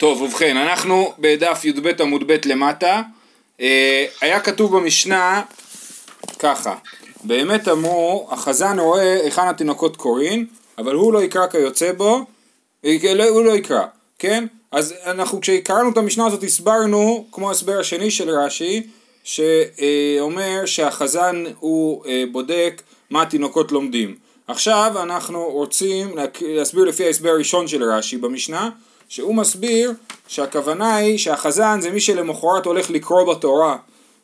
טוב, ובכן, אנחנו בדף י"ב עמוד ב' למטה. אה, היה כתוב במשנה ככה, באמת אמרו, החזן רואה היכן התינוקות קוראים, אבל הוא לא יקרא כיוצא בו, אה, לא, הוא לא יקרא, כן? אז אנחנו כשקראנו את המשנה הזאת הסברנו, כמו ההסבר השני של רש"י, שאומר שהחזן הוא אה, בודק מה התינוקות לומדים. עכשיו אנחנו רוצים להסביר לפי ההסבר הראשון של רש"י במשנה, שהוא מסביר שהכוונה היא שהחזן זה מי שלמחרת הולך לקרוא בתורה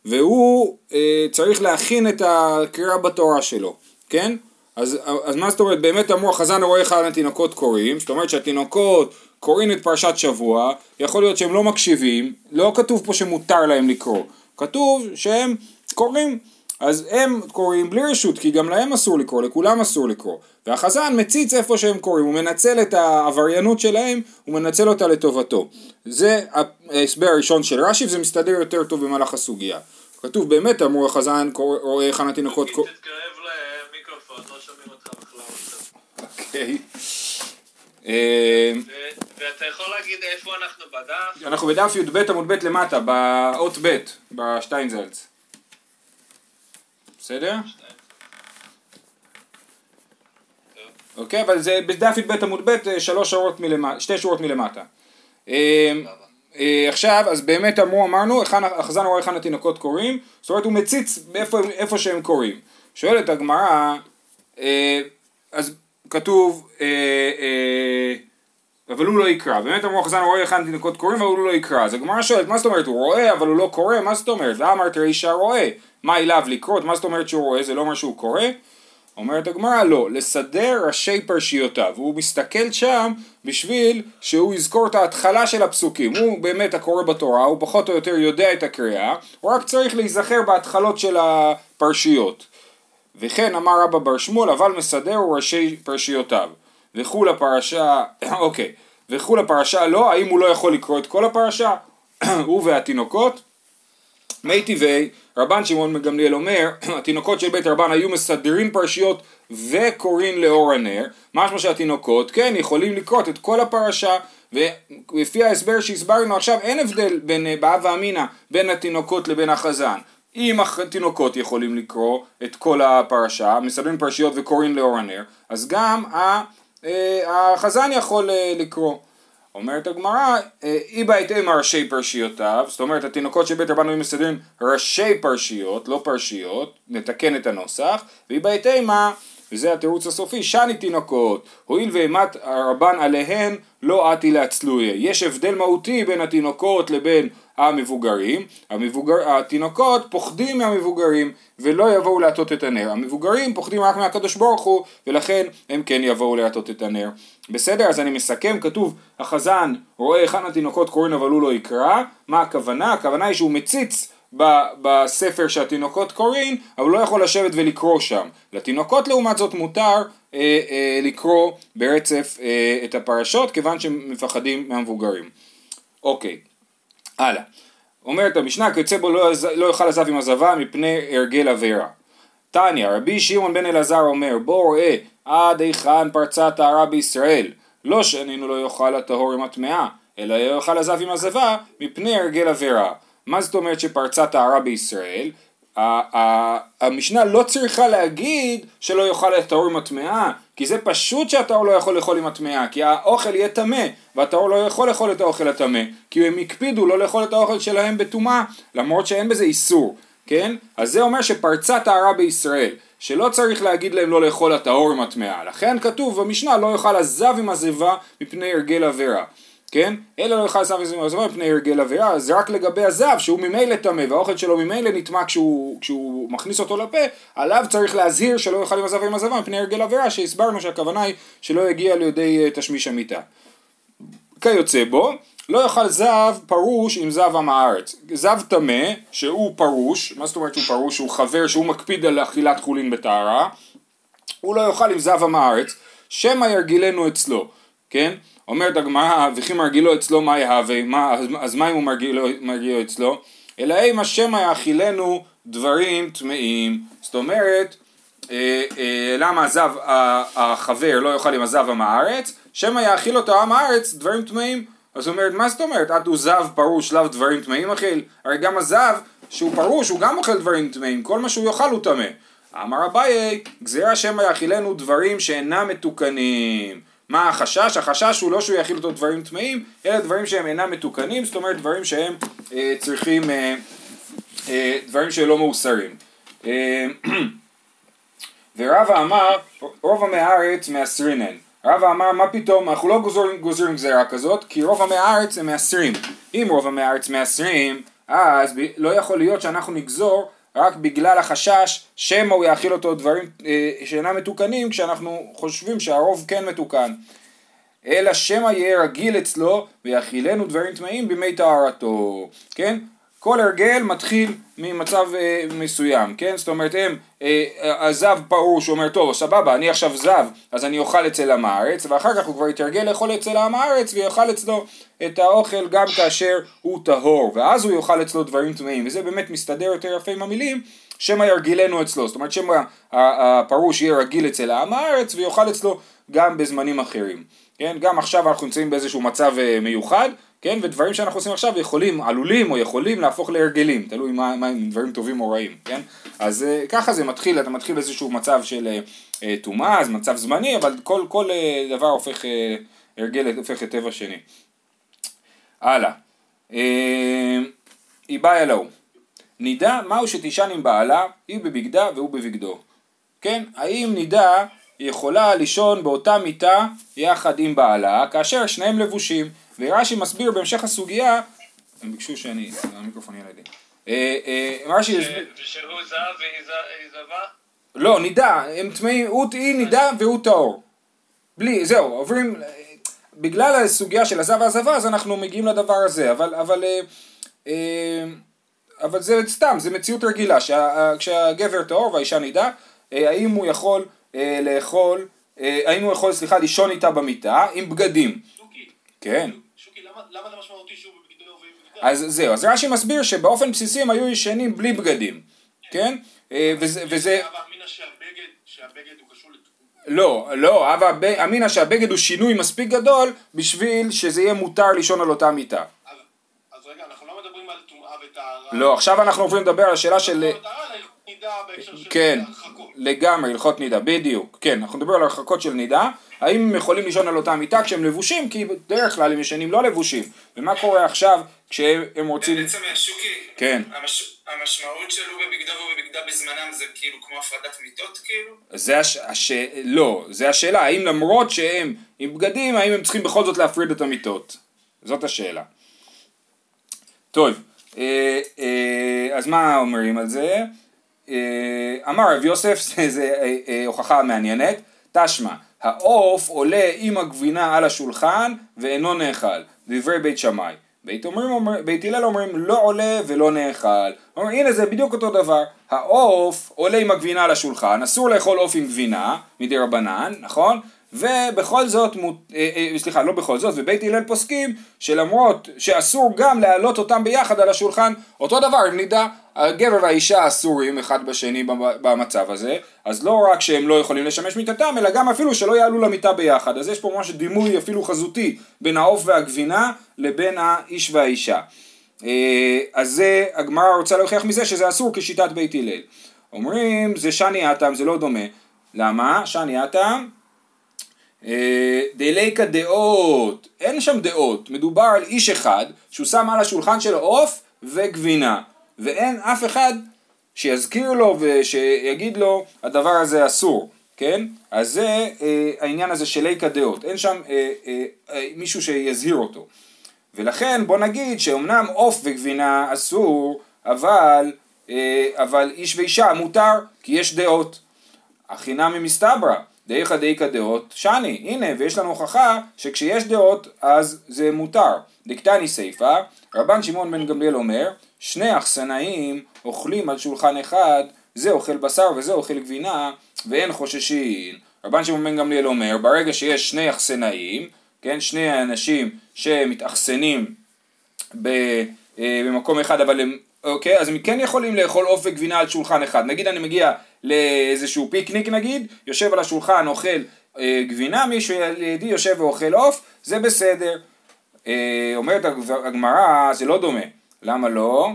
והוא אה, צריך להכין את הקריאה בתורה שלו, כן? אז, אז מה זאת אומרת, באמת אמרו החזן רואה אחד התינוקות קוראים, זאת אומרת שהתינוקות קוראים את פרשת שבוע, יכול להיות שהם לא מקשיבים, לא כתוב פה שמותר להם לקרוא, כתוב שהם קוראים אז הם קוראים בלי רשות, כי גם להם אסור לקרוא, לכולם אסור לקרוא. והחזן מציץ איפה שהם קוראים, הוא מנצל את העבריינות שלהם, הוא מנצל אותה לטובתו. זה ההסבר הראשון של רש"י, וזה מסתדר יותר טוב במהלך הסוגיה. כתוב באמת, אמרו החזן, רואה איך התינוקות... תתקרב למיקרופון, לא שומעים אותך בכלל. אוקיי. ואתה יכול להגיד איפה אנחנו בדף? אנחנו בדף י"ב עמוד ב' למטה, באות ב', בשטיינזלץ. בסדר? אוקיי, אבל זה בדף י"ב עמוד ב' שלוש שורות מלמטה, שתי שורות מלמטה. אה, אה, עכשיו, אז באמת אמרו, אמרנו, החזן רואה היכן התינוקות קוראים, זאת אומרת הוא מציץ איפה שהם קוראים. שואלת הגמרא, אה, אז כתוב, אבל הוא לא יקרא. באמת אמרו החזן רואה היכן התינוקות קוראים, אבל הוא לא יקרא. אז הגמרא שואלת, מה זאת אומרת, הוא רואה אבל הוא לא קורא? מה זאת אומרת? למה אמרת אישה רואה? מה אליו לקרות? מה זאת אומרת שהוא רואה? זה לא אומר שהוא קורא? אומרת הגמרא לא, לסדר ראשי פרשיותיו, הוא מסתכל שם בשביל שהוא יזכור את ההתחלה של הפסוקים, הוא באמת הקורא בתורה, הוא פחות או יותר יודע את הקריאה, הוא רק צריך להיזכר בהתחלות של הפרשיות. וכן אמר רבא בר שמואל, אבל מסדר הוא ראשי פרשיותיו. וכו לפרשה, אוקיי, וכו לפרשה לא, האם הוא לא יכול לקרוא את כל הפרשה? הוא והתינוקות? מי טבעי, רבן שמעון גמליאל אומר, התינוקות של בית רבן היו מסדרים פרשיות וקוראים לאור הנר, משמע שהתינוקות, כן, יכולים לקרות את כל הפרשה, ולפי ההסבר שהסברנו עכשיו, אין הבדל בין באב ואמינא בין התינוקות לבין החזן. אם התינוקות יכולים לקרוא את כל הפרשה, מסדרים פרשיות וקוראים לאור הנר, אז גם אה, החזן יכול אה, לקרוא. אומרת הגמרא, אה, אי בהתאם ראשי פרשיותיו, זאת אומרת התינוקות של בית רבנו היו מסדרים ראשי פרשיות, לא פרשיות, נתקן את הנוסח, ואי בהתאם וזה התירוץ הסופי, שני תינוקות, הואיל ואימת הרבן עליהן לא עתי להצלויה. יש הבדל מהותי בין התינוקות לבין המבוגרים, המבוגר, התינוקות פוחדים מהמבוגרים ולא יבואו להטות את הנר, המבוגרים פוחדים רק מהקדוש ברוך הוא ולכן הם כן יבואו להטות את הנר. בסדר? אז אני מסכם, כתוב החזן רואה היכן התינוקות קוראים אבל הוא לא יקרא, מה הכוונה? הכוונה היא שהוא מציץ בספר שהתינוקות קוראים, אבל לא יכול לשבת ולקרוא שם. לתינוקות לעומת זאת מותר אה, אה, לקרוא ברצף אה, את הפרשות, כיוון שהם מפחדים מהמבוגרים. אוקיי, הלאה. אומרת המשנה, כיוצא בו לא, לא יאכל עזב עם עזבה מפני הרגל עבירה. תניא, רבי שמעון בן אלעזר אומר, בוא רואה עד היכן פרצה טהרה בישראל, לא שנינו לא יאכל הטהור עם הטמאה, אלא יאכל עזב עם עזבה מפני הרגל עבירה. מה זאת אומרת שפרצה טהרה בישראל? המשנה לא צריכה להגיד שלא יאכל את הטהור עם הטמאה, כי זה פשוט שהטהור לא יכול לאכול עם הטמאה, כי האוכל יהיה טמא, והטהור לא יכול לאכול את האוכל הטמא, כי הם הקפידו לא לאכול את האוכל שלהם בטומאה, למרות שאין בזה איסור, כן? אז זה אומר שפרצה טהרה בישראל, שלא צריך להגיד להם לא לאכול הטהור עם הטמאה, לכן כתוב במשנה לא יאכל הזב עם הזבה מפני הרגל עבירה. כן? אלא לא יאכל זב וזמר מפני הרגל עבירה, זה רק לגבי הזב שהוא ממילא טמא והאוכל שלו ממילא נטמע כשהוא, כשהוא מכניס אותו לפה, עליו צריך להזהיר שלא יאכל עם הזב ועם הזבה מפני הרגל עבירה, שהסברנו שהכוונה היא שלא יגיע לידי אה, תשמיש המיטה. כיוצא בו, לא יאכל זב פרוש עם זב עם הארץ. זב טמא, שהוא פרוש, מה זאת אומרת שהוא פרוש? שהוא חבר שהוא מקפיד על אכילת חולין בטהרה, הוא לא יאכל עם זב עם הארץ, שמא ירגילנו אצלו, כן? אומרת הגמרא, וכי מרגילו אצלו מה יהווה, מה, אז מה אם הוא מרגילו, מרגילו אצלו? אלא אימה שמא יאכילנו דברים טמאים. זאת אומרת, אה, אה, למה הזב, החבר לא יאכל עם הזב עם הארץ? שמא יאכיל אותו עם הארץ דברים טמאים. אז אומרת, מה זאת אומרת? את הוא זב פרוש לאו דברים טמאים אכיל? הרי גם הזב, שהוא פרוש, הוא גם אוכל דברים טמאים, כל מה שהוא יאכל הוא טמא. אמר אביי, גזירה שמא יאכילנו דברים שאינם מתוקנים. מה החשש? החשש הוא לא שהוא יאכיל אותו דברים טמאים, אלא דברים שהם אינם מתוקנים, זאת אומרת דברים שהם אה, צריכים, אה, אה, דברים שלא מאוסרים. אה, ורבא אמר, רוב עמי הארץ מאסרינן. רבא אמר, מה פתאום, אנחנו לא גוזרים, גוזרים גזירה כזאת, כי רוב עמי הארץ הם מאסרים. אם רוב עמי הארץ מאסרים, אז ב- לא יכול להיות שאנחנו נגזור רק בגלל החשש שמא הוא יאכיל אותו דברים אה, שאינם מתוקנים, כשאנחנו חושבים שהרוב כן מתוקן. אלא שמא יהיה רגיל אצלו ויאכילנו דברים טמאים בימי טהרתו, כן? כל הרגל מתחיל ממצב אה, מסוים, כן? זאת אומרת, הם, אה, הזב פרוש אומר, טוב, סבבה, אני עכשיו זב, אז אני אוכל אצל עם הארץ, ואחר כך הוא כבר יתרגל לאכול אצל עם הארץ, ויאכל אצלו את האוכל גם כאשר הוא טהור, ואז הוא יאכל אצלו דברים טמאים, וזה באמת מסתדר יותר יפה עם המילים, שמא ירגילנו אצלו, זאת אומרת שמא הפרוש יהיה רגיל אצל העם הארץ, ויאכל אצלו גם בזמנים אחרים, כן? גם עכשיו אנחנו נמצאים באיזשהו מצב אה, מיוחד, כן, ודברים שאנחנו עושים עכשיו יכולים, עלולים או יכולים להפוך להרגלים, תלוי מה, מה הם דברים טובים או רעים, כן? אז uh, ככה זה מתחיל, אתה מתחיל באיזשהו מצב של טומאה, uh, uh, מצב זמני, אבל כל, כל uh, דבר הופך, uh, הרגל הופך לטבע שני. הלאה. Uh, איבאי אלוהו. נידה מהו שתישן עם בעלה, היא בבגדה והוא בבגדו. כן? האם נידה יכולה לישון באותה מיטה יחד עם בעלה, כאשר שניהם לבושים. ורש"י מסביר בהמשך הסוגיה, הם ביקשו שאני, המיקרופון יהיה לידי. רש"י הסביר... ושהוא זב והיא זבה? לא, נידה, הם טמאים, היא נידה והוא טהור. בלי, זהו, עוברים, בגלל הסוגיה של הזב והזבה, אז אנחנו מגיעים לדבר הזה, אבל, אבל, אבל זה סתם, זה מציאות רגילה, כשהגבר טהור והאישה נידה, האם הוא יכול לאכול, האם הוא יכול, סליחה, לישון איתה במיטה עם בגדים. כן. למה זה משמעותי שהוא בבגדו בבגדה? אז זהו, אז רש"י מסביר שבאופן בסיסי הם היו ישנים בלי בגדים, כן? אה, וזה. לא, לא, הווה אמינא שהבגד הוא שינוי מספיק גדול בשביל שזה יהיה מותר לישון על אותה מיטה. אז רגע, אנחנו לא מדברים על טומאה וטהרה. לא, עכשיו אנחנו עוברים לדבר על השאלה של... כן. לגמרי, הלכות נידה, בדיוק, כן, אנחנו נדבר על הרחקות של נידה, האם הם יכולים לישון על אותה מיטה כשהם לבושים, כי בדרך כלל הם ישנים לא לבושים, ומה קורה עכשיו כשהם רוצים... בעצם שוקי, כן. המש... המשמעות של הוא בבגדה והוא בבגדה בזמנם זה כאילו כמו הפרדת מיטות כאילו? זה הש... הש... לא, זה השאלה, האם למרות שהם עם בגדים, האם הם צריכים בכל זאת להפריד את המיטות? זאת השאלה. טוב, אה, אה, אז מה אומרים על זה? אה, אמר רב יוסף, זה אה, אה, הוכחה מעניינת, תשמע, העוף עולה עם הגבינה על השולחן ואינו נאכל, דברי בית שמאי. בית, בית הלל אומרים לא עולה ולא נאכל. אומרים הנה זה בדיוק אותו דבר, העוף עולה עם הגבינה על השולחן, אסור לאכול עוף עם גבינה מדי רבנן, נכון? ובכל זאת, אה, אה, סליחה לא בכל זאת, ובית הלל פוסקים שלמרות שאסור גם להעלות אותם ביחד על השולחן, אותו דבר אם נדע, הגבר והאישה אסורים אחד בשני במ- במצב הזה, אז לא רק שהם לא יכולים לשמש מיטתם, אלא גם אפילו שלא יעלו למיטה ביחד, אז יש פה ממש דימוי אפילו חזותי בין העוף והגבינה לבין האיש והאישה. אה, אז זה, הגמרא רוצה להוכיח מזה שזה אסור כשיטת בית הלל. אומרים זה שני אטם, זה לא דומה. למה? שני אטם אה, דליקה דעות, אין שם דעות, מדובר על איש אחד שהוא שם על השולחן שלו עוף וגבינה. ואין אף אחד שיזכיר לו ושיגיד לו הדבר הזה אסור, כן? אז זה אה, העניין הזה של ליקה דעות, אין שם אה, אה, אה, מישהו שיזהיר אותו. ולכן בוא נגיד שאומנם עוף וגבינה אסור אבל, אה, אבל איש ואישה מותר כי יש דעות. החינמי מסתברא, דאיכא דאיכא דעות, שני, הנה, ויש לנו הוכחה שכשיש דעות אז זה מותר. דקתני סיפא, רבן שמעון בן גמליאל אומר, שני אכסנאים אוכלים על שולחן אחד, זה אוכל בשר וזה אוכל גבינה, ואין חוששין. רבן שמעון בן גמליאל אומר, ברגע שיש שני אכסנאים, כן, שני אנשים שמתאכסנים אה, במקום אחד אבל הם, אוקיי, אז הם כן יכולים לאכול עוף וגבינה על שולחן אחד. נגיד אני מגיע לאיזשהו פיקניק נגיד, יושב על השולחן אוכל אה, גבינה, מישהו לידי יושב ואוכל עוף, זה בסדר. אה, אומרת הגמרא, זה לא דומה. למה לא?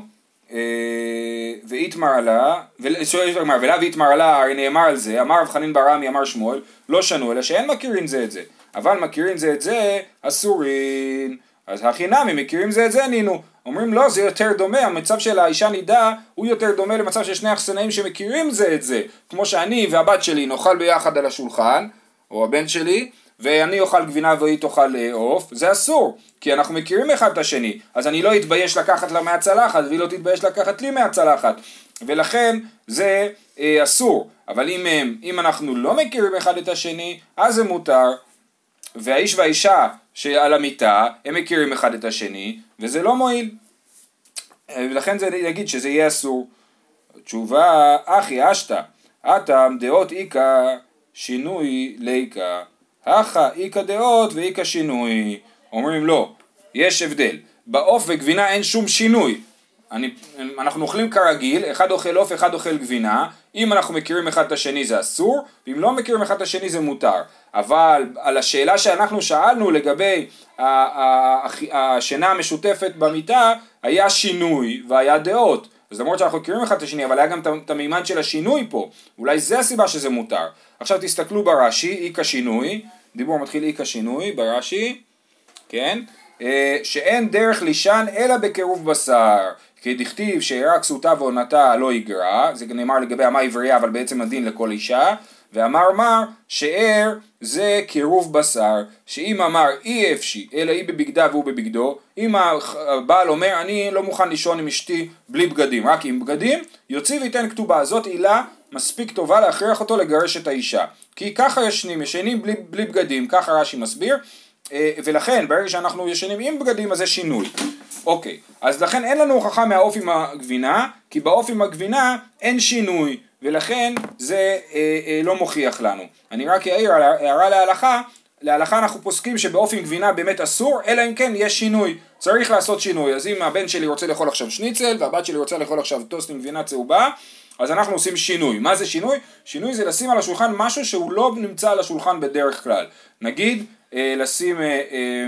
אה, ואיתמר עלה, שואלת ולאו איתמר עלה, הרי נאמר על זה, אמר רב חנין ברמי, אמר שמואל, לא שנו, אלא שאין מכירים זה את זה. אבל מכירים זה את זה, אסורים. אז הכי נמי, מכירים זה את זה, נינו. אומרים לא, זה יותר דומה, המצב של האישה נידה הוא יותר דומה למצב של שני אכסנאים שמכירים זה את זה. כמו שאני והבת שלי נאכל ביחד על השולחן, או הבן שלי, ואני אוכל גבינה והיא תאכל אה, עוף, זה אסור, כי אנחנו מכירים אחד את השני, אז אני לא אתבייש לקחת לה מהצלחת והיא לא תתבייש לקחת לי מהצלחת, ולכן זה אה, אסור, אבל אם, הם, אם אנחנו לא מכירים אחד את השני, אז זה מותר, והאיש והאישה שעל המיטה, הם מכירים אחד את השני, וזה לא מועיל, אה, ולכן זה יגיד שזה יהיה אסור. תשובה, אחי אשתא, אטם דעות איכא שינוי ליקא הכא איכא דעות ואיכא שינוי. אומרים לא, יש הבדל. בעוף וגבינה אין שום שינוי. אני, אנחנו אוכלים כרגיל, אחד אוכל עוף, אחד אוכל גבינה, אם אנחנו מכירים אחד את השני זה אסור, ואם לא מכירים אחד את השני זה מותר. אבל על השאלה שאנחנו שאלנו לגבי השינה המשותפת במיטה, היה שינוי והיה דעות. אז למרות שאנחנו מכירים אחד את השני, אבל היה גם את המימד של השינוי פה. אולי זה הסיבה שזה מותר. עכשיו תסתכלו ברש"י, איכא שינוי, דיבור מתחיל איכא שינוי ברש"י, כן? אה, שאין דרך לישן אלא בקירוב בשר. כי דכתיב שאירע כסותה ועונתה לא יגרע, זה נאמר לגבי אמה עברייה אבל בעצם הדין לכל אישה, ואמר מר שאר זה קירוב בשר, שאם אמר אי אפשי אלא היא בבגדה והוא בבגדו, אם הבעל אומר אני לא מוכן לישון עם אשתי בלי בגדים, רק עם בגדים, יוציא וייתן כתובה, זאת עילה מספיק טובה להכריח אותו לגרש את האישה, כי ככה ישנים, ישנים בלי, בלי בגדים, ככה רש"י מסביר, ולכן ברגע שאנחנו ישנים עם בגדים אז זה שינוי. אוקיי, אז לכן אין לנו הוכחה מהעוף עם הגבינה, כי בעוף עם הגבינה אין שינוי, ולכן זה אה, אה, לא מוכיח לנו. אני רק אעיר על הערה להלכה, להלכה אנחנו פוסקים שבעוף עם גבינה באמת אסור, אלא אם כן יש שינוי. צריך לעשות שינוי. אז אם הבן שלי רוצה לאכול עכשיו שניצל, והבת שלי רוצה לאכול עכשיו טוסט עם גבינה צהובה, אז אנחנו עושים שינוי. מה זה שינוי? שינוי זה לשים על השולחן משהו שהוא לא נמצא על השולחן בדרך כלל. נגיד, אה, לשים... אה, אה,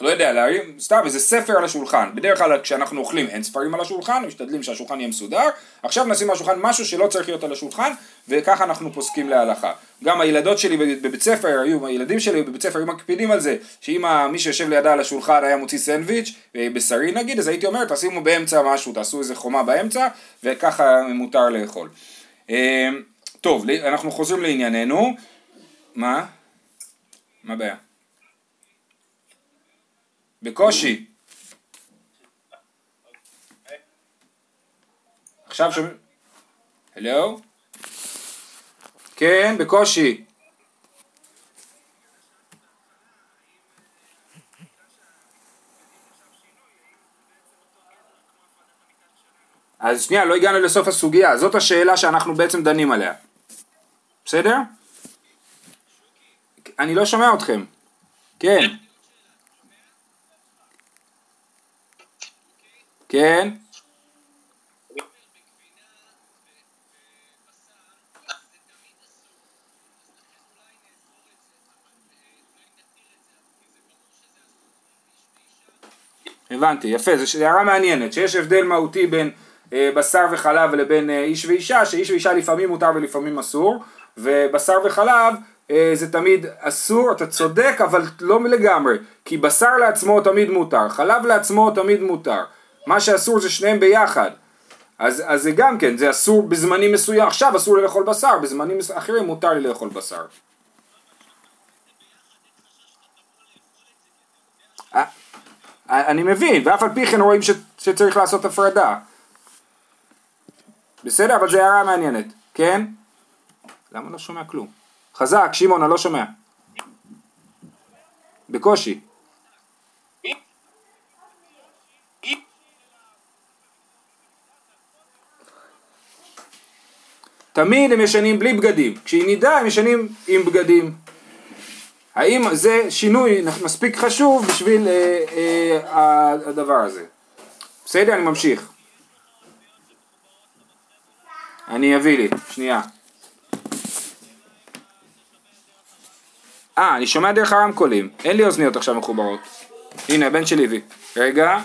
לא יודע, להרים סתם איזה ספר על השולחן. בדרך כלל כשאנחנו אוכלים אין ספרים על השולחן, משתדלים שהשולחן יהיה מסודר. עכשיו נשים על השולחן משהו שלא צריך להיות על השולחן, וככה אנחנו פוסקים להלכה. גם הילדות שלי בבית ספר, היו, הילדים שלי בבית ספר היו מקפידים על זה, שאם מי שיושב לידה על השולחן היה מוציא סנדוויץ', אה, בשרי נגיד, אז הייתי אומר, תשימו באמצע משהו, תעשו איזה חומה באמצע, וככה מותר לאכול. אה, טוב, אנחנו חוזרים לענייננו. מה? מה הבעיה? בקושי. עכשיו שומעים... הלו? כן, בקושי. אז שנייה, לא הגענו לסוף הסוגיה, זאת השאלה שאנחנו בעצם דנים עליה. בסדר? אני לא שומע אתכם. כן. כן? הבנתי, יפה, זו הערה מעניינת, שיש הבדל מהותי בין אה, בשר וחלב לבין אה, איש ואישה, שאיש ואישה לפעמים מותר ולפעמים אסור, ובשר וחלב זה תמיד אסור, אתה צודק, אבל לא לגמרי, כי בשר לעצמו תמיד מותר, חלב לעצמו תמיד מותר, מה שאסור זה שניהם ביחד. אז, אז זה גם כן, זה אסור בזמנים מסוים, עכשיו אסור לי לאכול בשר, בזמנים אחרים מותר לי לאכול בשר. אה, אני מבין, ואף על פי כן רואים ש, שצריך לעשות הפרדה. בסדר, אבל זה הערה מעניינת, כן? למה לא שומע כלום? חזק, שמעון, אני לא שומע. בקושי. תמיד הם ישנים בלי בגדים, כשהיא נידה הם ישנים עם בגדים. האם זה שינוי מספיק חשוב בשביל אה, אה, הדבר הזה? בסדר, אני ממשיך. אני אביא לי, שנייה. אה, אני שומע דרך הרמקולים, אין לי אוזניות עכשיו מחוברות. הנה הבן שלי הביא. רגע.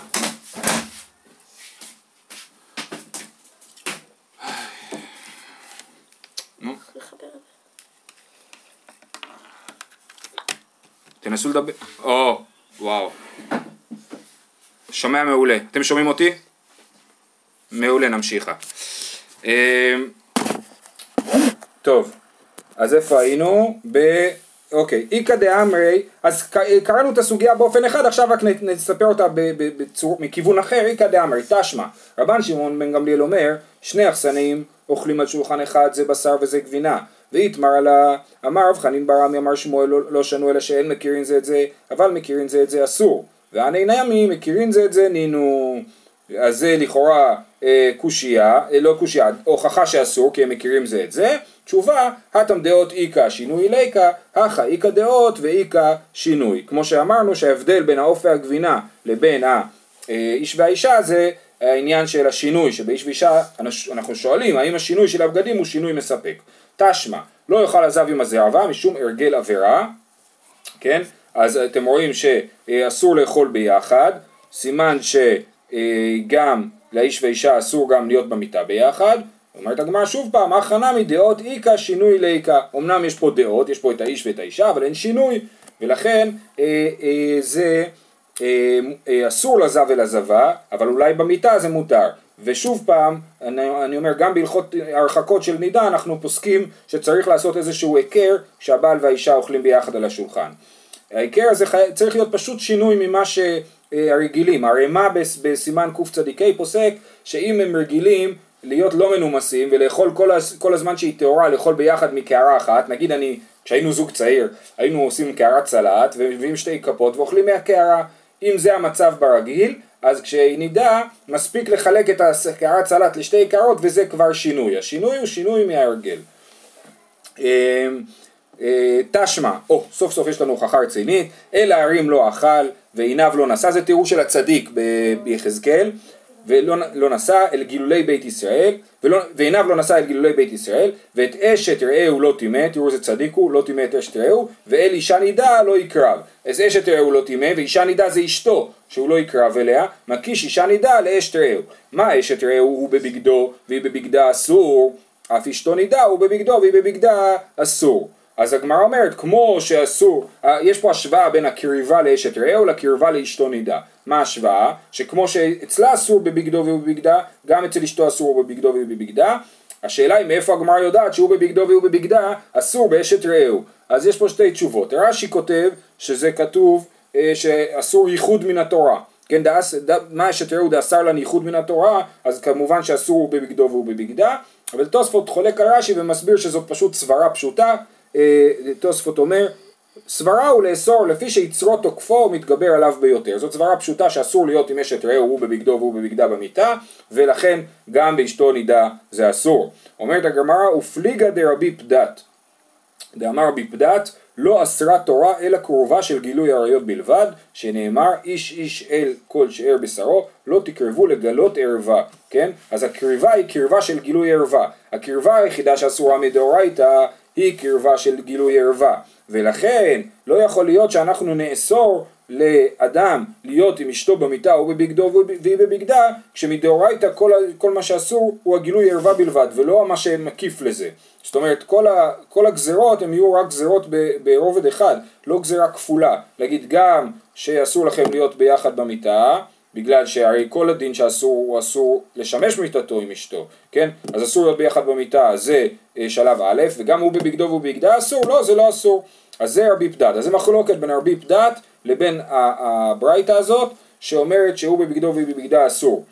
תנסו לדבר. או, וואו. שומע מעולה. אתם שומעים אותי? מעולה, נמשיכה. אמ, טוב, אז איפה היינו? ב... אוקיי, איכא דאמרי, אז קראנו את הסוגיה באופן אחד, עכשיו רק נספר אותה בצור, מכיוון אחר, איכא דאמרי, תשמע, רבן שמעון בן גמליאל אומר, שני אכסנים אוכלים על שולחן אחד, זה בשר וזה גבינה, ואיתמר עלה, אמר רב חנין ברמי, אמר שמואל, לא, לא שנו אלא שאין מכירין זה את זה, אבל מכירין זה את זה אסור, והני נמי, מכירין זה את זה נינו, אז זה לכאורה אה, קושייה, אה, לא קושייה, הוכחה שאסור כי הם מכירים זה את זה, תשובה, הטם דעות איכא שינוי ליקא, הכא איכא דעות ואיכא שינוי. כמו שאמרנו שההבדל בין העוף והגבינה לבין האיש והאישה זה העניין של השינוי, שבאיש ואישה אנחנו שואלים האם השינוי של הבגדים הוא שינוי מספק. תשמע, לא יאכל הזב עם הזרעבה משום הרגל עבירה, כן? אז אתם רואים שאסור לאכול ביחד, סימן שגם לאיש ואישה אסור גם להיות במיטה ביחד. אומרת הגמרא שוב פעם, הכנה מדעות איכא שינוי ליקא. אמנם יש פה דעות, יש פה את האיש ואת האישה, אבל אין שינוי, ולכן אה, אה, זה אה, אה, אסור לזב ולזבה, אבל אולי במיטה זה מותר. ושוב פעם, אני, אני אומר, גם בהלכות הרחקות של נידה אנחנו פוסקים שצריך לעשות איזשהו היכר שהבעל והאישה אוכלים ביחד על השולחן. ההיכר הזה חי... צריך להיות פשוט שינוי ממה שהרגילים. הרמ"א בס- בסימן קצ"ה פוסק שאם הם רגילים להיות לא מנומסים ולאכול כל, הז... כל הזמן שהיא טהורה לאכול ביחד מקערה אחת, נגיד אני, כשהיינו זוג צעיר, היינו עושים קערת סלט ומביאים שתי כפות ואוכלים מהקערה. אם זה המצב ברגיל, אז כשנידע, מספיק לחלק את הקערת סלט לשתי קערות וזה כבר שינוי. השינוי הוא שינוי מההרגל. אה, אה, תשמע, או, סוף סוף יש לנו הוכחה רצינית, אל הערים לא אכל ועיניו לא נשא, זה תיאור של הצדיק ביחזקאל, ולא לא נשא אל גילולי בית ישראל, ולא, ועיניו לא נשא אל גילולי בית ישראל, ואת אשת רעהו לא טימא, תראו איזה צדיק הוא, לא טימא את אשת רעהו, ואל אישה נידה לא יקרב. אז אשת רעהו לא טימא, ואישה נידה זה אשתו, שהוא לא יקרב אליה, מקיש אישה נידה לאשת רעהו. מה אשת רעהו הוא בבגדו, והיא בבגדה אסור, אף אשתו נידה הוא בבגדו, והיא בבגדה אסור. אז הגמרא אומרת, כמו שאסור, אה, יש פה השוואה בין הקרבה לאשת רעהו לקרבה לאשתו נידה. מה ההשוואה? שכמו שאצלה אסור בבגדו ובבגדה, גם אצל אשתו אסור בבגדו ובבגדה. השאלה היא מאיפה הגמרא יודעת שהוא בבגדו והוא בבגדה, אסור באשת רעהו. אז יש פה שתי תשובות. רש"י כותב שזה כתוב אה, שאסור ייחוד מן התורה. כן, דאס, ד, מה אשת רעהו דאסר לן ייחוד מן התורה, אז כמובן שאסור הוא בבגדו והוא בבגדה. אבל תוספות חולק על רש"י ומסביר שזאת פשוט סברה פשוטה. אה, תוספות אומר, סברה הוא לאסור לפי שיצרו תוקפו מתגבר עליו ביותר. זאת סברה פשוטה שאסור להיות עם אשת רעהו הוא בבגדו והוא בבגדה במיטה, ולכן גם באשתו נידה זה אסור. אומרת הגמרא, ופליגה דרבי פדת. דאמר רבי פדת, לא אסרה תורה אלא קרובה של גילוי עריות בלבד, שנאמר איש איש אל כל שאר בשרו, לא תקרבו לגלות ערווה, כן? אז הקרבה היא קרבה של גילוי ערווה. הקרבה היחידה שאסורה מדאורייתא היא קרבה של גילוי ערווה. ולכן לא יכול להיות שאנחנו נאסור לאדם להיות עם אשתו במיטה או בבגדו והיא בבגדה, כשמדאורייתא כל, כל מה שאסור הוא הגילוי ערווה בלבד, ולא מה שמקיף לזה. זאת אומרת, כל, ה, כל הגזרות הן יהיו רק גזרות ברובד אחד, לא גזרה כפולה. להגיד גם שאסור לכם להיות ביחד במיטה, בגלל שהרי כל הדין שאסור הוא אסור לשמש מיטתו עם אשתו, כן? אז אסור להיות ביחד במיטה זה אה, שלב א', וגם הוא בבגדו והוא בבגדה אסור? לא, זה לא אסור. אז זה רבי פדת. אז זה מחלוקת בין רבי פדת לבין הברייתא הזאת, שאומרת שהוא בבגדו והיא בבגדה אסור.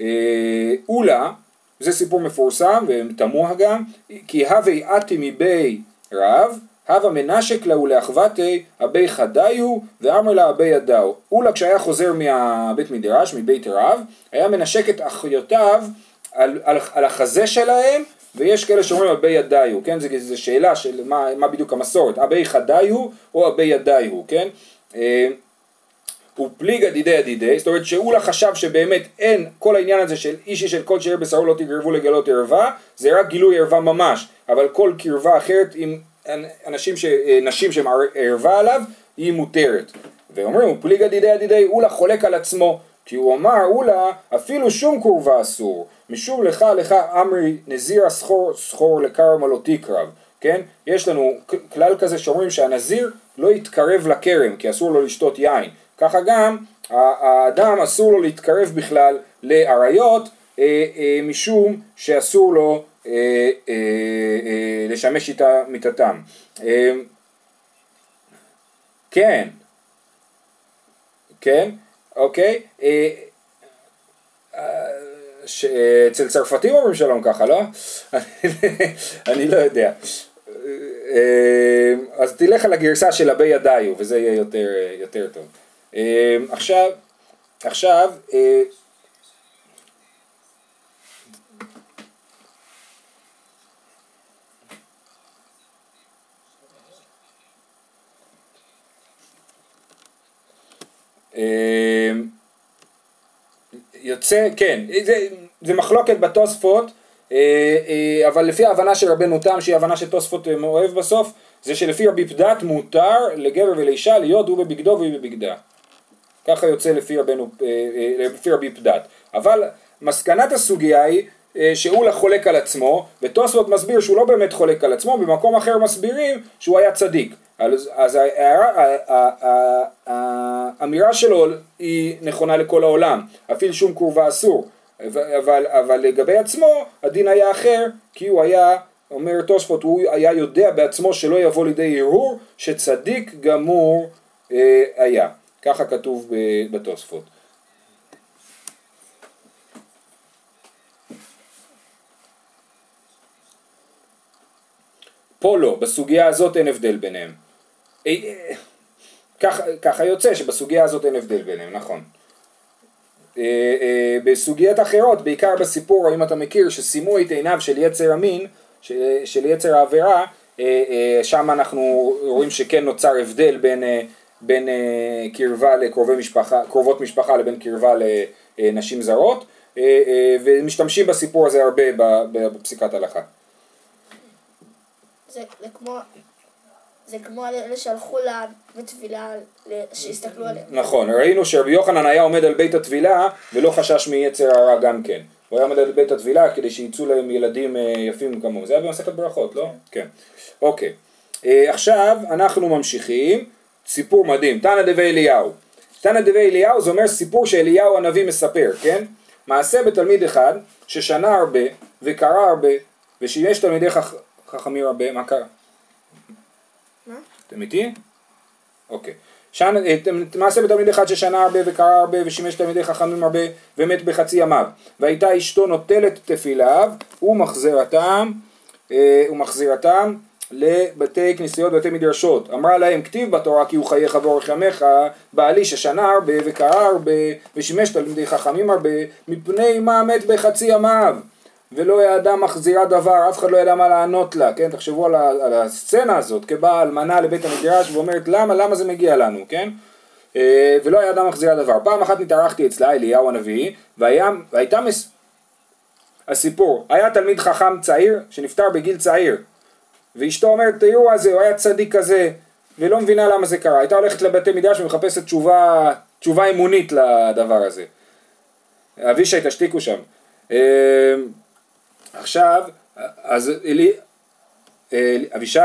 אה, אולה, זה סיפור מפורסם ותמוה גם, כי הווי אתי מבי רב, הווה מנשק לה ולאחוותי אבי חדיו ואמר לה אבי ידהו. אולה כשהיה חוזר מהבית מדרש, מבית רב, היה מנשק את אחיותיו על, על, על החזה שלהם ויש כאלה שאומרים אבי ידיו, כן? זו שאלה של מה, מה בדיוק המסורת, אבי חדיו או אבי ידיו, כן? אה, ופליגה דידי הדידי, זאת אומרת שאולה חשב שבאמת אין כל העניין הזה של איש איש של כל שאר בשרו לא תגרבו לגלות ערווה, זה רק גילוי ערווה ממש, אבל כל קרבה אחרת עם אנשים ש... נשים שהן ערווה עליו, היא מותרת. ואומרים, פליגא דידי דידי, אולה חולק על עצמו, כי הוא אמר, אולה, אפילו שום קורבה אסור, משום לך לך אמרי נזיר הסחור סחור לכרם הלא תקרב, כן? יש לנו כלל כזה שאומרים שהנזיר לא יתקרב לכרם, כי אסור לו לשתות יין. ככה גם האדם אסור לו להתקרב בכלל לאריות, אה, אה, משום שאסור לו אה, לשמש איתה מיתתם. כן, כן, אוקיי, אצל צרפתים אומרים שלום ככה, לא? אני לא יודע. אה, אז תלך על הגרסה של אבי ידיו, וזה יהיה יותר, יותר טוב. אה, עכשיו, עכשיו, אה, אה, יוצא, כן, זה, זה מחלוקת בתוספות, אה, אה, אבל לפי ההבנה של רבנו תם, שהיא הבנה שתוספות אה, אוהב בסוף, זה שלפי רבי פדת מותר לגבר ולאישה להיות הוא בבגדו והיא בבגדה. ככה יוצא לפי רבנו, אה, אה, לפי רבי פדת. אבל מסקנת הסוגיה היא אה, שאולה חולק על עצמו, ותוספות מסביר שהוא לא באמת חולק על עצמו, במקום אחר מסבירים שהוא היה צדיק. אז, האמירה שלו היא נכונה לכל העולם, אפילו שום קורבה אסור, אבל, אבל לגבי עצמו הדין היה אחר, כי הוא היה, אומר תוספות, הוא היה יודע בעצמו שלא יבוא לידי הרהור, שצדיק גמור אה, היה, ככה כתוב בתוספות. פה לא, בסוגיה הזאת אין הבדל ביניהם. אה, אה, ככה, ככה יוצא שבסוגיה הזאת אין הבדל ביניהם, נכון. אה, אה, בסוגיות אחרות, בעיקר בסיפור, אם אתה מכיר, שסיימו את עיניו של יצר המין, של, של יצר העבירה, אה, שם אנחנו רואים שכן נוצר הבדל בין, בין קרבה לקרובי משפחה, קרובות משפחה לבין קרבה לנשים זרות, ומשתמשים בסיפור הזה הרבה בפסיקת הלכה. זה, זה כמו... זה כמו אלה שהלכו לבית טבילה, ל- שהסתכלו עליהם. נכון, ראינו שרבי יוחנן היה עומד על בית הטבילה ולא חשש מיצר הרע גם כן. הוא היה עומד על בית הטבילה כדי שיצאו להם ילדים אה, יפים כמוהו. זה היה במסכת ברכות, לא? כן. אוקיי. אה, עכשיו אנחנו ממשיכים. סיפור מדהים. תנא דבי אליהו. תנא דבי אליהו זה אומר סיפור שאליהו הנביא מספר, כן? מעשה בתלמיד אחד ששנה הרבה וקרא הרבה ושימש תלמידי חכ... חכמים הרבה, מה קרה? אתם איתי? אוקיי. שנה, אה, מעשה בתלמיד אחד ששנה הרבה וקרא הרבה ושימש תלמידי חכמים הרבה ומת בחצי ימיו. והייתה אשתו נוטלת תפיליו ומחזירתם, אה, ומחזירתם לבתי כנסיות ובתי מדרשות. אמרה להם כתיב בתורה כי הוא חייך ואורך ימיך בעלי ששנה הרבה וקרא הרבה ושימש תלמידי חכמים הרבה מפני מה מת בחצי ימיו. ולא ידע מחזירה דבר, אף אחד לא ידע מה לענות לה, כן? תחשבו על, ה, על הסצנה הזאת, כבאה אלמנה לבית המדרש ואומרת למה, למה זה מגיע לנו, כן? אה, ולא ידע מחזירה דבר. פעם אחת נתארחתי אצלה, אליהו הנביא, והיה, והייתה מס... הסיפור, היה תלמיד חכם צעיר שנפטר בגיל צעיר, ואשתו אומרת, תראו מה זה, הוא היה צדיק כזה, ולא מבינה למה זה קרה. הייתה הולכת לבתי מדרש ומחפשת תשובה, תשובה אמונית לדבר הזה. אבישי, תשתיקו שם. אה, עכשיו, אז אלי, אלי אבישי,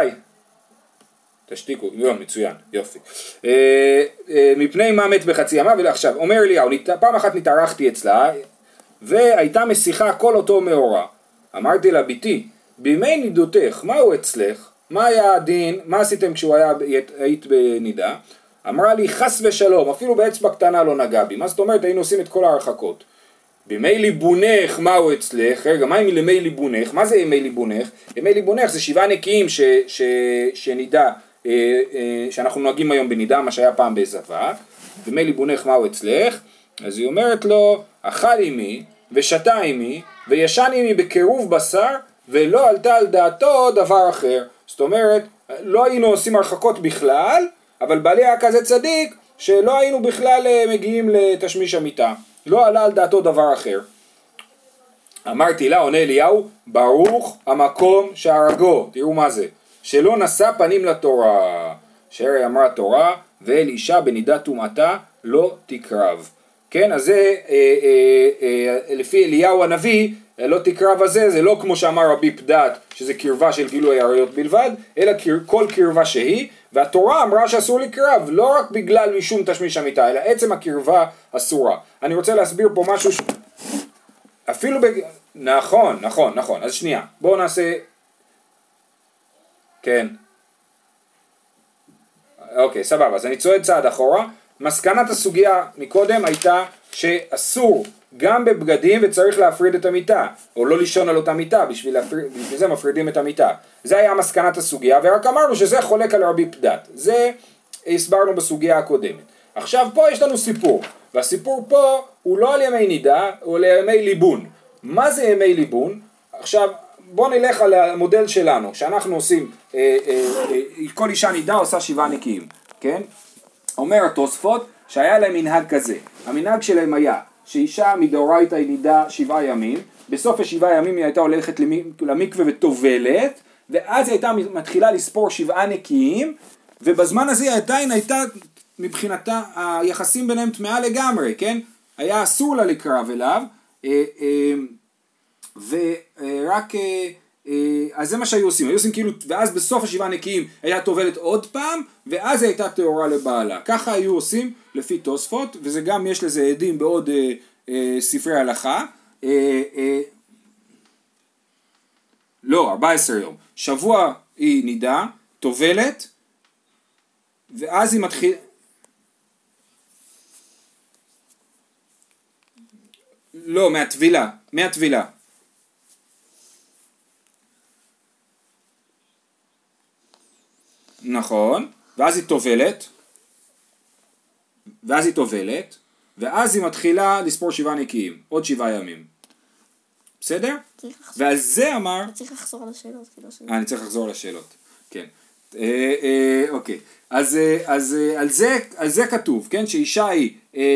תשתיקו, לא, מצוין, יופי. אה, אה, מפני מה מת בחצי ימה, ועכשיו, אומר אליהו, פעם אחת נתארחתי אצלה, והייתה משיחה כל אותו מאורע. אמרתי לה, בתי, בימי נידותך, מהו אצלך? מה היה הדין? מה עשיתם כשהוא היה, היית בנידה? אמרה לי, חס ושלום, אפילו באצבע קטנה לא נגע בי. מה זאת אומרת, היינו עושים את כל ההרחקות. בימי ליבונך, מהו אצלך? רגע, מה עם ימי ליבונך? מה זה ימי ליבונך? ימי ליבונך זה שבעה נקיים ש, ש, שנידה, אה, אה, שאנחנו נוהגים היום בנידה, מה שהיה פעם בעזבה. בימי ליבונך, מהו אצלך? אז היא אומרת לו, אכל עמי ושתה עמי וישן עמי בקירוב בשר ולא עלתה על דעתו דבר אחר. זאת אומרת, לא היינו עושים הרחקות בכלל, אבל בעלי היה כזה צדיק שלא היינו בכלל אה, מגיעים לתשמיש המיטה. לא עלה על דעתו דבר אחר. אמרתי לה, עונה אליהו, ברוך המקום שהרגו, תראו מה זה, שלא נשא פנים לתורה. שהרי אמרה תורה, ואל אישה בנידת טומאתה לא תקרב. כן, אז זה אה, אה, אה, לפי אליהו הנביא, לא תקרב הזה, זה לא כמו שאמר רבי פדת, שזה קרבה של גילוי עריות בלבד, אלא כל קרבה שהיא, והתורה אמרה שאסור לקרב, לא רק בגלל משום תשמיש המיטה, אלא עצם הקרבה אסורה. אני רוצה להסביר פה משהו, ש... אפילו בג... נכון, נכון, נכון, אז שנייה, בואו נעשה... כן. אוקיי, סבבה, אז אני צועד צעד אחורה. מסקנת הסוגיה מקודם הייתה שאסור גם בבגדים וצריך להפריד את המיטה, או לא לישון על אותה מיטה, בשביל, להפריד, בשביל זה מפרידים את המיטה. זה היה מסקנת הסוגיה, ורק אמרנו שזה חולק על רבי פדת. זה הסברנו בסוגיה הקודמת. עכשיו פה יש לנו סיפור, והסיפור פה הוא לא על ימי נידה, הוא על ימי ליבון. מה זה ימי ליבון? עכשיו בואו נלך על המודל שלנו, שאנחנו עושים, אה, אה, אה, כל אישה נידה עושה שבעה נקיים, כן? אומר התוספות שהיה להם מנהג כזה, המנהג שלהם היה שאישה מדאורייתא היא נידה שבעה ימים, בסוף השבעה ימים היא הייתה הולכת למקווה וטובלת, ואז היא הייתה מתחילה לספור שבעה נקיים, ובזמן הזה היא עדיין הייתה מבחינתה היחסים ביניהם טמאה לגמרי, כן? היה אסור לה לקרב אליו, ורק, אה, אה, אז זה מה שהיו עושים, היו עושים כאילו, ואז בסוף השבעה נקיים הייתה טובלת עוד פעם, ואז היא הייתה טהורה לבעלה. ככה היו עושים לפי תוספות, וזה גם יש לזה עדים בעוד אה, אה, ספרי הלכה. אה, אה, לא, 14 יום. שבוע היא נידה, טובלת, ואז היא מתחילה... לא, מהטבילה, מהטבילה. נכון, ואז היא טובלת, ואז היא טובלת, ואז היא מתחילה לספור שבעה נקיים, עוד שבעה ימים. בסדר? ועל זה אמר... אתה צריך לחזור על השאלות. אה, אני צריך לחזור על השאלות, כן. אה, אה, אוקיי, אז, אה, אז על, זה, על זה כתוב, כן, שאישה היא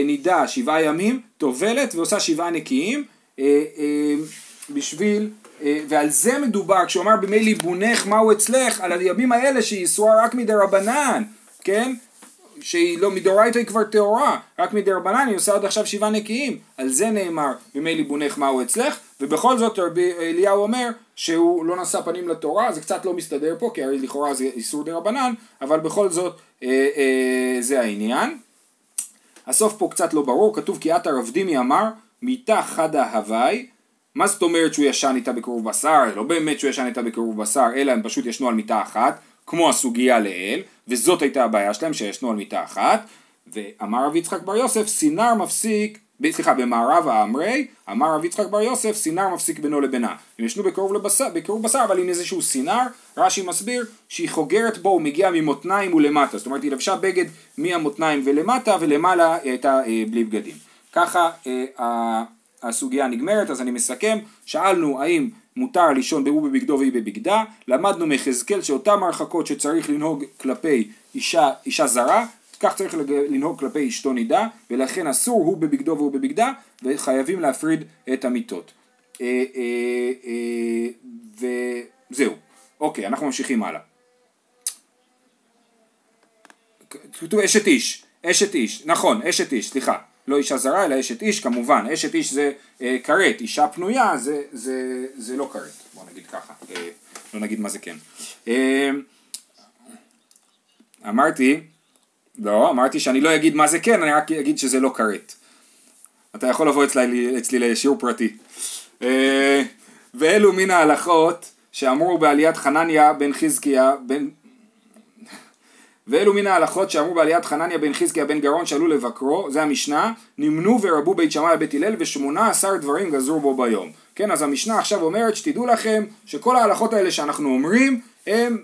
נידה שבעה ימים, טובלת ועושה שבעה נקיים, בשביל ועל זה מדובר, כשהוא אמר במי ליבונך מהו אצלך, על הימים האלה שהיא אסורה רק מדי רבנן, כן? שהיא לא מדאורייתא היא כבר טהורה, רק מדי רבנן היא עושה עד עכשיו שבעה נקיים, על זה נאמר במי ליבונך מהו אצלך, ובכל זאת רבי אליהו אומר שהוא לא נשא פנים לתורה, זה קצת לא מסתדר פה, כי הרי לכאורה זה איסור דה רבנן, אבל בכל זאת אה, אה, זה העניין. הסוף פה קצת לא ברור, כתוב כי עתה רב דימי אמר מיתה חדה הוואי מה זאת אומרת שהוא ישן איתה בקירוב בשר? לא באמת שהוא ישן איתה בקירוב בשר, אלא הם פשוט ישנו על מיטה אחת, כמו הסוגיה לאל, וזאת הייתה הבעיה שלהם, שישנו על מיטה אחת, ואמר רב יצחק בר יוסף, סינר מפסיק, סליחה, במערב האמרי, אמר רב יצחק בר יוסף, סינר מפסיק בינו לבינה. הם ישנו בקירוב, לבשר, בקירוב בשר, אבל עם איזשהו סינר, רש"י מסביר שהיא חוגרת בו, הוא מגיע ממותניים ולמטה, זאת אומרת היא לבשה בגד מהמותניים ולמטה, ולמעלה היא הייתה אה, בלי בגדים. ככה אה, הסוגיה נגמרת, אז אני מסכם, שאלנו האם מותר לישון בהוא בבגדו והיא בבגדה, למדנו מיחזקאל שאותן הרחקות שצריך לנהוג כלפי אישה, אישה זרה, כך צריך לנהוג כלפי אשתו נידה, ולכן אסור הוא בבגדו והוא בבגדה, וחייבים להפריד את המיטות. אה, אה, אה, וזהו. אוקיי, אנחנו ממשיכים הלאה. כתוב אשת איש, אשת איש, נכון, אשת איש, סליחה. לא אישה זרה אלא אשת איש כמובן, אשת איש זה אה, כרת, אישה פנויה זה, זה, זה לא כרת, בוא נגיד ככה, אה, לא נגיד מה זה כן. אה, אמרתי, לא, אמרתי שאני לא אגיד מה זה כן, אני רק אגיד שזה לא כרת. אתה יכול לבוא אצלי, אצלי לשיעור פרטי. אה, ואלו מן ההלכות שאמרו בעליית חנניה בן חזקיה בן ואלו מן ההלכות שאמרו בעליית חנניה בן חזקיה בן גרון שעלו לבקרו, זה המשנה, נמנו ורבו בית שמאי בית הלל ושמונה עשר דברים גזרו בו ביום. כן, אז המשנה עכשיו אומרת שתדעו לכם שכל ההלכות האלה שאנחנו אומרים הם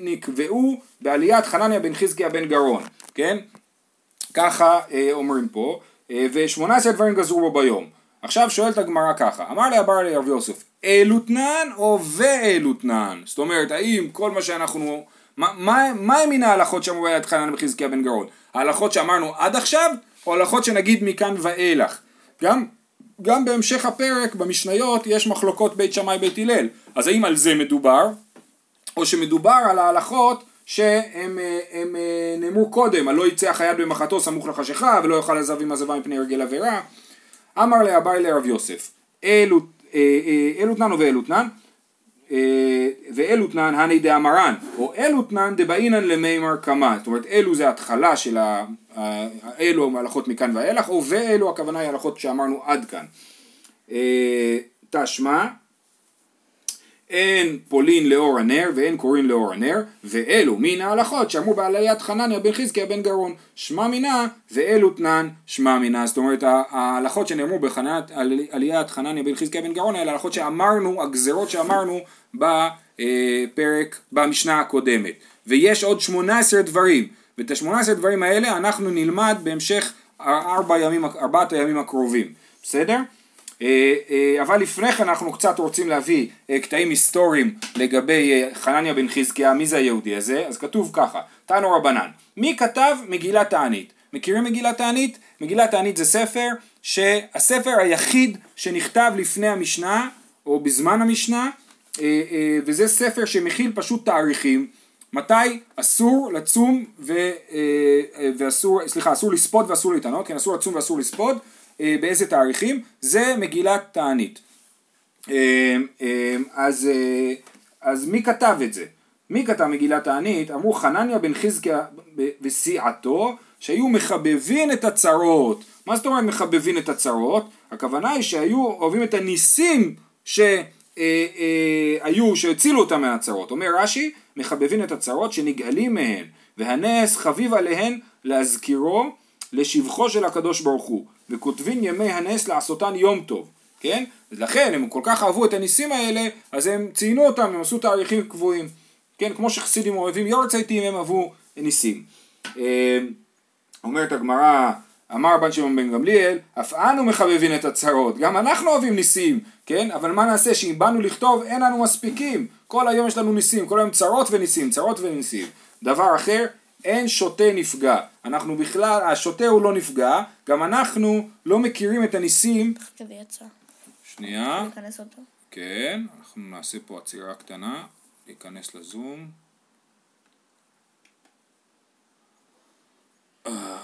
נקבעו בעליית חנניה בן חזקיה בן גרון, כן? ככה אה, אומרים פה, אה, ושמונה עשר דברים גזרו בו ביום. עכשיו שואלת הגמרא ככה, אמר לי אבר לי רב יוסף, אלותנן או ואלותנן? זאת אומרת, האם כל מה שאנחנו מה, מה, מה הם מן ההלכות שאמרו ביד חנן בחזקיה בן גרון? ההלכות שאמרנו עד עכשיו, או הלכות שנגיד מכאן ואילך? גם, גם בהמשך הפרק, במשניות, יש מחלוקות בית שמאי בית הלל. אז האם על זה מדובר, או שמדובר על ההלכות שהם אה, אה, נאמרו קודם, הלא יצא החייל במחתו סמוך לחשיכה ולא יאכל הזב עם הזבה מפני הרגל עבירה. אמר לאביי לרב יוסף, אלו אה, אה, אלותנן ובאלותנן אה, ואלותנן הני דאמרן, או אלותנן דבאינן למימר קמא, זאת אומרת אלו זה התחלה של ה... אלו הלכות מכאן ואילך, או ואלו הכוונה היא הלכות שאמרנו עד כאן. אה, תשמע, אין פולין לאור הנר ואין קוראים לאור הנר ואלו מן ההלכות שאמרו בעליית חנניה בן חזקיה בן גרון. שמע מינה ואלו תנן שמע מינה. זאת אומרת ההלכות שנאמרו בעליית חנניה בן חזקיה בן גרון האלה ההלכות שאמרנו הגזרות שאמרנו בפרק במשנה הקודמת ויש עוד 18 דברים ואת ה-18 דברים האלה אנחנו נלמד בהמשך ארבע ימים, ארבעת הימים הקרובים בסדר? אה, אה, אבל לפני כן אנחנו קצת רוצים להביא אה, קטעים היסטוריים לגבי אה, חנניה בן חזקיה, מי זה היהודי הזה? אז כתוב ככה, תנו רבנן, מי כתב מגילת תענית? מכירים מגילת תענית? מגילת תענית זה ספר שהספר היחיד שנכתב לפני המשנה או בזמן המשנה אה, אה, וזה ספר שמכיל פשוט תאריכים מתי אסור לצום ו, אה, אה, ואסור, סליחה, אסור לספוד ואסור להתענות, כן, אסור לצום ואסור לספוד, אה, באיזה תאריכים, זה מגילת תענית. אה, אה, אז, אה, אז מי כתב את זה? מי כתב מגילת תענית? אמרו חנניה בן חזקיה וסיעתו שהיו מחבבין את הצרות. מה זאת אומרת מחבבין את הצרות? הכוונה היא שהיו אוהבים את הניסים שהיו, שהצילו אותם מהצרות. אומר רש"י, מחבבין את הצרות שנגאלים מהן, והנס חביב עליהן להזכירו לשבחו של הקדוש ברוך הוא, וכותבין ימי הנס לעשותן יום טוב, כן? לכן הם כל כך אהבו את הניסים האלה, אז הם ציינו אותם, הם עשו תאריכים קבועים, כן? כמו שחסידים אוהבים יורצייטים, הם אהבו ניסים. אה, אומרת הגמרא, אמר בן שמעון בן גמליאל, אף אנו מחבבין את הצרות, גם אנחנו אוהבים ניסים, כן? אבל מה נעשה שאם באנו לכתוב אין לנו מספיקים, כל היום יש לנו ניסים, כל היום צרות וניסים, צרות וניסים. דבר אחר, אין שוטה נפגע, אנחנו בכלל, השוטה הוא לא נפגע, גם אנחנו לא מכירים את הניסים, יצא. שנייה, נכנס אותו. כן, אנחנו נעשה פה עצירה קטנה, להיכנס לזום. אה,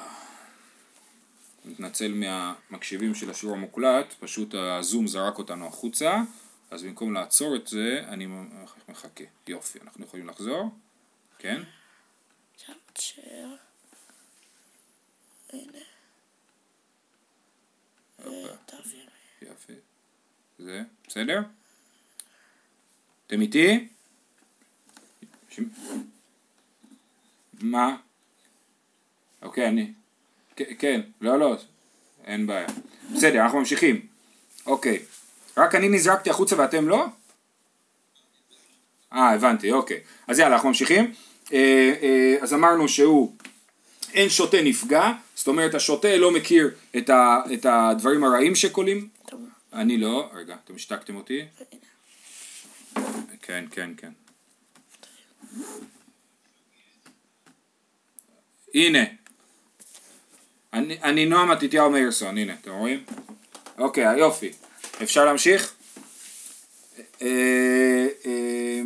מתנצל מהמקשיבים של השיעור המוקלט, פשוט הזום זרק אותנו החוצה, אז במקום לעצור את זה, אני מחכה. יופי, אנחנו יכולים לחזור? כן? יופי. זה, בסדר? אתם איתי? מה? אוקיי, אני... כן, לא, לא, אין בעיה. בסדר, אנחנו ממשיכים. אוקיי. רק אני נזרקתי החוצה ואתם לא? אה, הבנתי, אוקיי. אז יאללה, אנחנו ממשיכים. אה, אה, אז אמרנו שהוא אין שוטה נפגע, זאת אומרת השוטה לא מכיר את, ה, את הדברים הרעים שקולים. טוב. אני לא, רגע, אתם השתקתם אותי? כן, כן, כן. הנה. אני, אני נועם מתתיהו מאירסון, הנה, אתם רואים? אוקיי, יופי. אפשר להמשיך? אה, אה,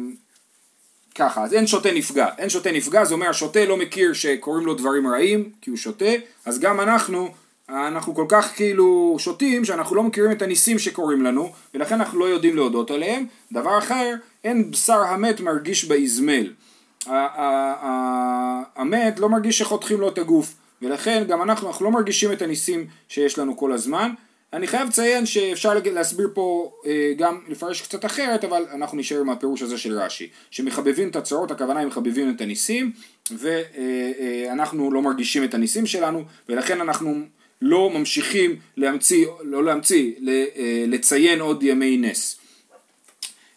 ככה, אז אין שוטה נפגע. אין שוטה נפגע, זה אומר השוטה לא מכיר שקוראים לו דברים רעים, כי הוא שוטה, אז גם אנחנו, אנחנו כל כך כאילו שותים, שאנחנו לא מכירים את הניסים שקורים לנו, ולכן אנחנו לא יודעים להודות עליהם. דבר אחר, אין בשר המת מרגיש באזמל. המת לא מרגיש שחותכים לו את הגוף, ולכן גם אנחנו, אנחנו לא מרגישים את הניסים שיש לנו כל הזמן. אני חייב לציין שאפשר להסביר פה אה, גם לפרש קצת אחרת, אבל אנחנו נשאר עם הפירוש הזה של רש"י. שמחבבים את הצרות, הכוונה היא מחבבים את הניסים, ואנחנו לא מרגישים את הניסים שלנו, ולכן אנחנו לא ממשיכים להמציא, לא להמציא, אה, לציין עוד ימי נס.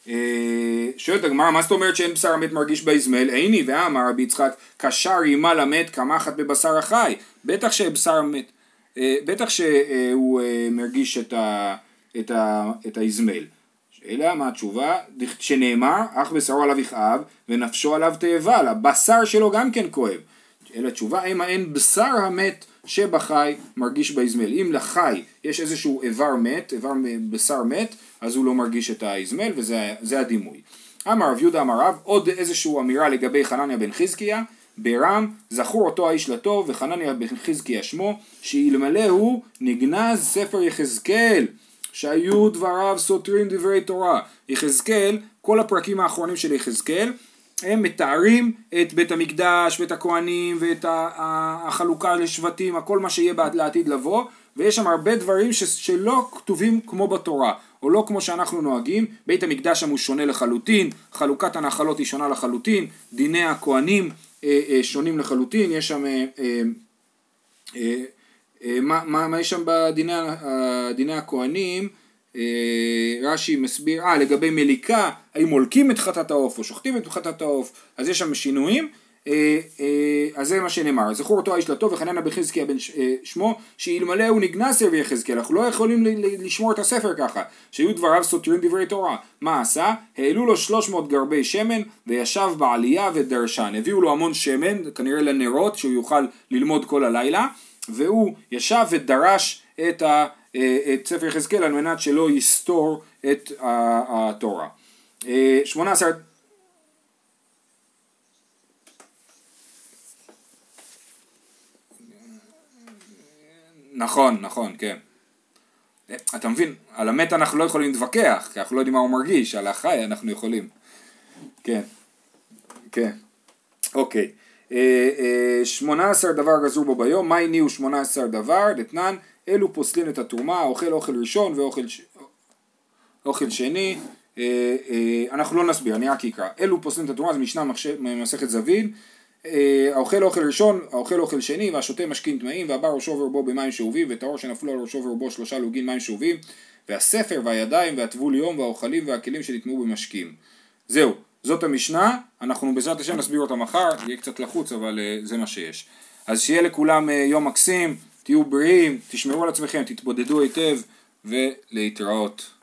אה, שואלת הגמרא, מה זאת אומרת שאין בשר המת מרגיש באזמל? איני ואמר רבי יצחק, קשר רימה למת קמחת בבשר החי. בטח שבשר המת, אה, בטח שהוא אה, מרגיש את, ה, את, ה, את האזמל. אלא מה התשובה? שנאמר, אך בשרו עליו יכאב ונפשו עליו תאבל, הבשר שלו גם כן כואב. אלא תשובה, אם אין בשר המת שבחי מרגיש באזמל. אם לחי יש איזשהו איבר מת, איבר בשר מת, אז הוא לא מרגיש את האזמל וזה זה הדימוי. אמר רב יהודה אמר רב, עוד איזושהי אמירה לגבי חנניה בן חזקיה, ברם זכור אותו האיש לטוב וחנניה בן חזקיה שמו, שאלמלא הוא נגנז ספר יחזקאל, שהיו דבריו סותרים דברי תורה. יחזקאל, כל הפרקים האחרונים של יחזקאל, הם מתארים את בית המקדש ואת הכהנים ואת החלוקה לשבטים, הכל מה שיהיה לעתיד לבוא, ויש שם הרבה דברים ש- שלא כתובים כמו בתורה, או לא כמו שאנחנו נוהגים, בית המקדש שם הוא שונה לחלוטין, חלוקת הנחלות היא שונה לחלוטין, דיני הכהנים אה, אה, שונים לחלוטין, יש שם אה, אה, אה, אה, מה, מה, מה יש שם בדיני הכהנים? אה, רש"י מסביר, אה לגבי מליקה, האם מולקים את חטאת העוף או שוחטים את חטאת העוף, אז יש שם שינויים, אה, אה, אז זה מה שנאמר, זכור אותו האיש לטוב וחננה בחזקיה בן שמו, שאלמלא הוא נגנז ספר יחזקאל, אנחנו לא יכולים לשמור את הספר ככה, שהיו דבריו סותרים דברי תורה, מה עשה? העלו לו 300 גרבי שמן וישב בעלייה ודרשן, הביאו לו המון שמן, כנראה לנרות, שהוא יוכל ללמוד כל הלילה, והוא ישב ודרש את, ה, את ספר יחזקאל על מנת שלא יסתור את התורה. אה, 18 נכון, נכון, כן. אתה מבין, על המת אנחנו לא יכולים להתווכח, כי אנחנו לא יודעים מה הוא מרגיש, על החי אנחנו יכולים. כן, כן. אוקיי. אה, אה, שמונה עשר דבר גזרו בו ביום, מה הניעו שמונה עשר דבר? דתנן, אלו פוסלים את התרומה, אוכל אוכל ראשון ואוכל ש... אוכל שני, אה, אה, אנחנו לא נסביר, אני רק אקרא. אלו פוסלים את התרומה, זה משנה ממסכת זווין. אה, האוכל אוכל ראשון, האוכל אוכל שני, והשותה משכין טמאים, והבא ראשו ורובו במים שאובים, וטהור שנפלו על ראשו ורובו שלושה לוגין מים שאובים, והספר והידיים והטבול יום והאוכלים והכלים שנטמאו במשקים. זהו, זאת המשנה, אנחנו בעזרת השם נסביר אותה מחר, יהיה קצת לחוץ אבל אה, זה מה שיש. אז שיהיה לכולם אה, יום מקסים, תהיו בריאים, תשמרו על עצמכם, תתבודדו היטב ולהתראות.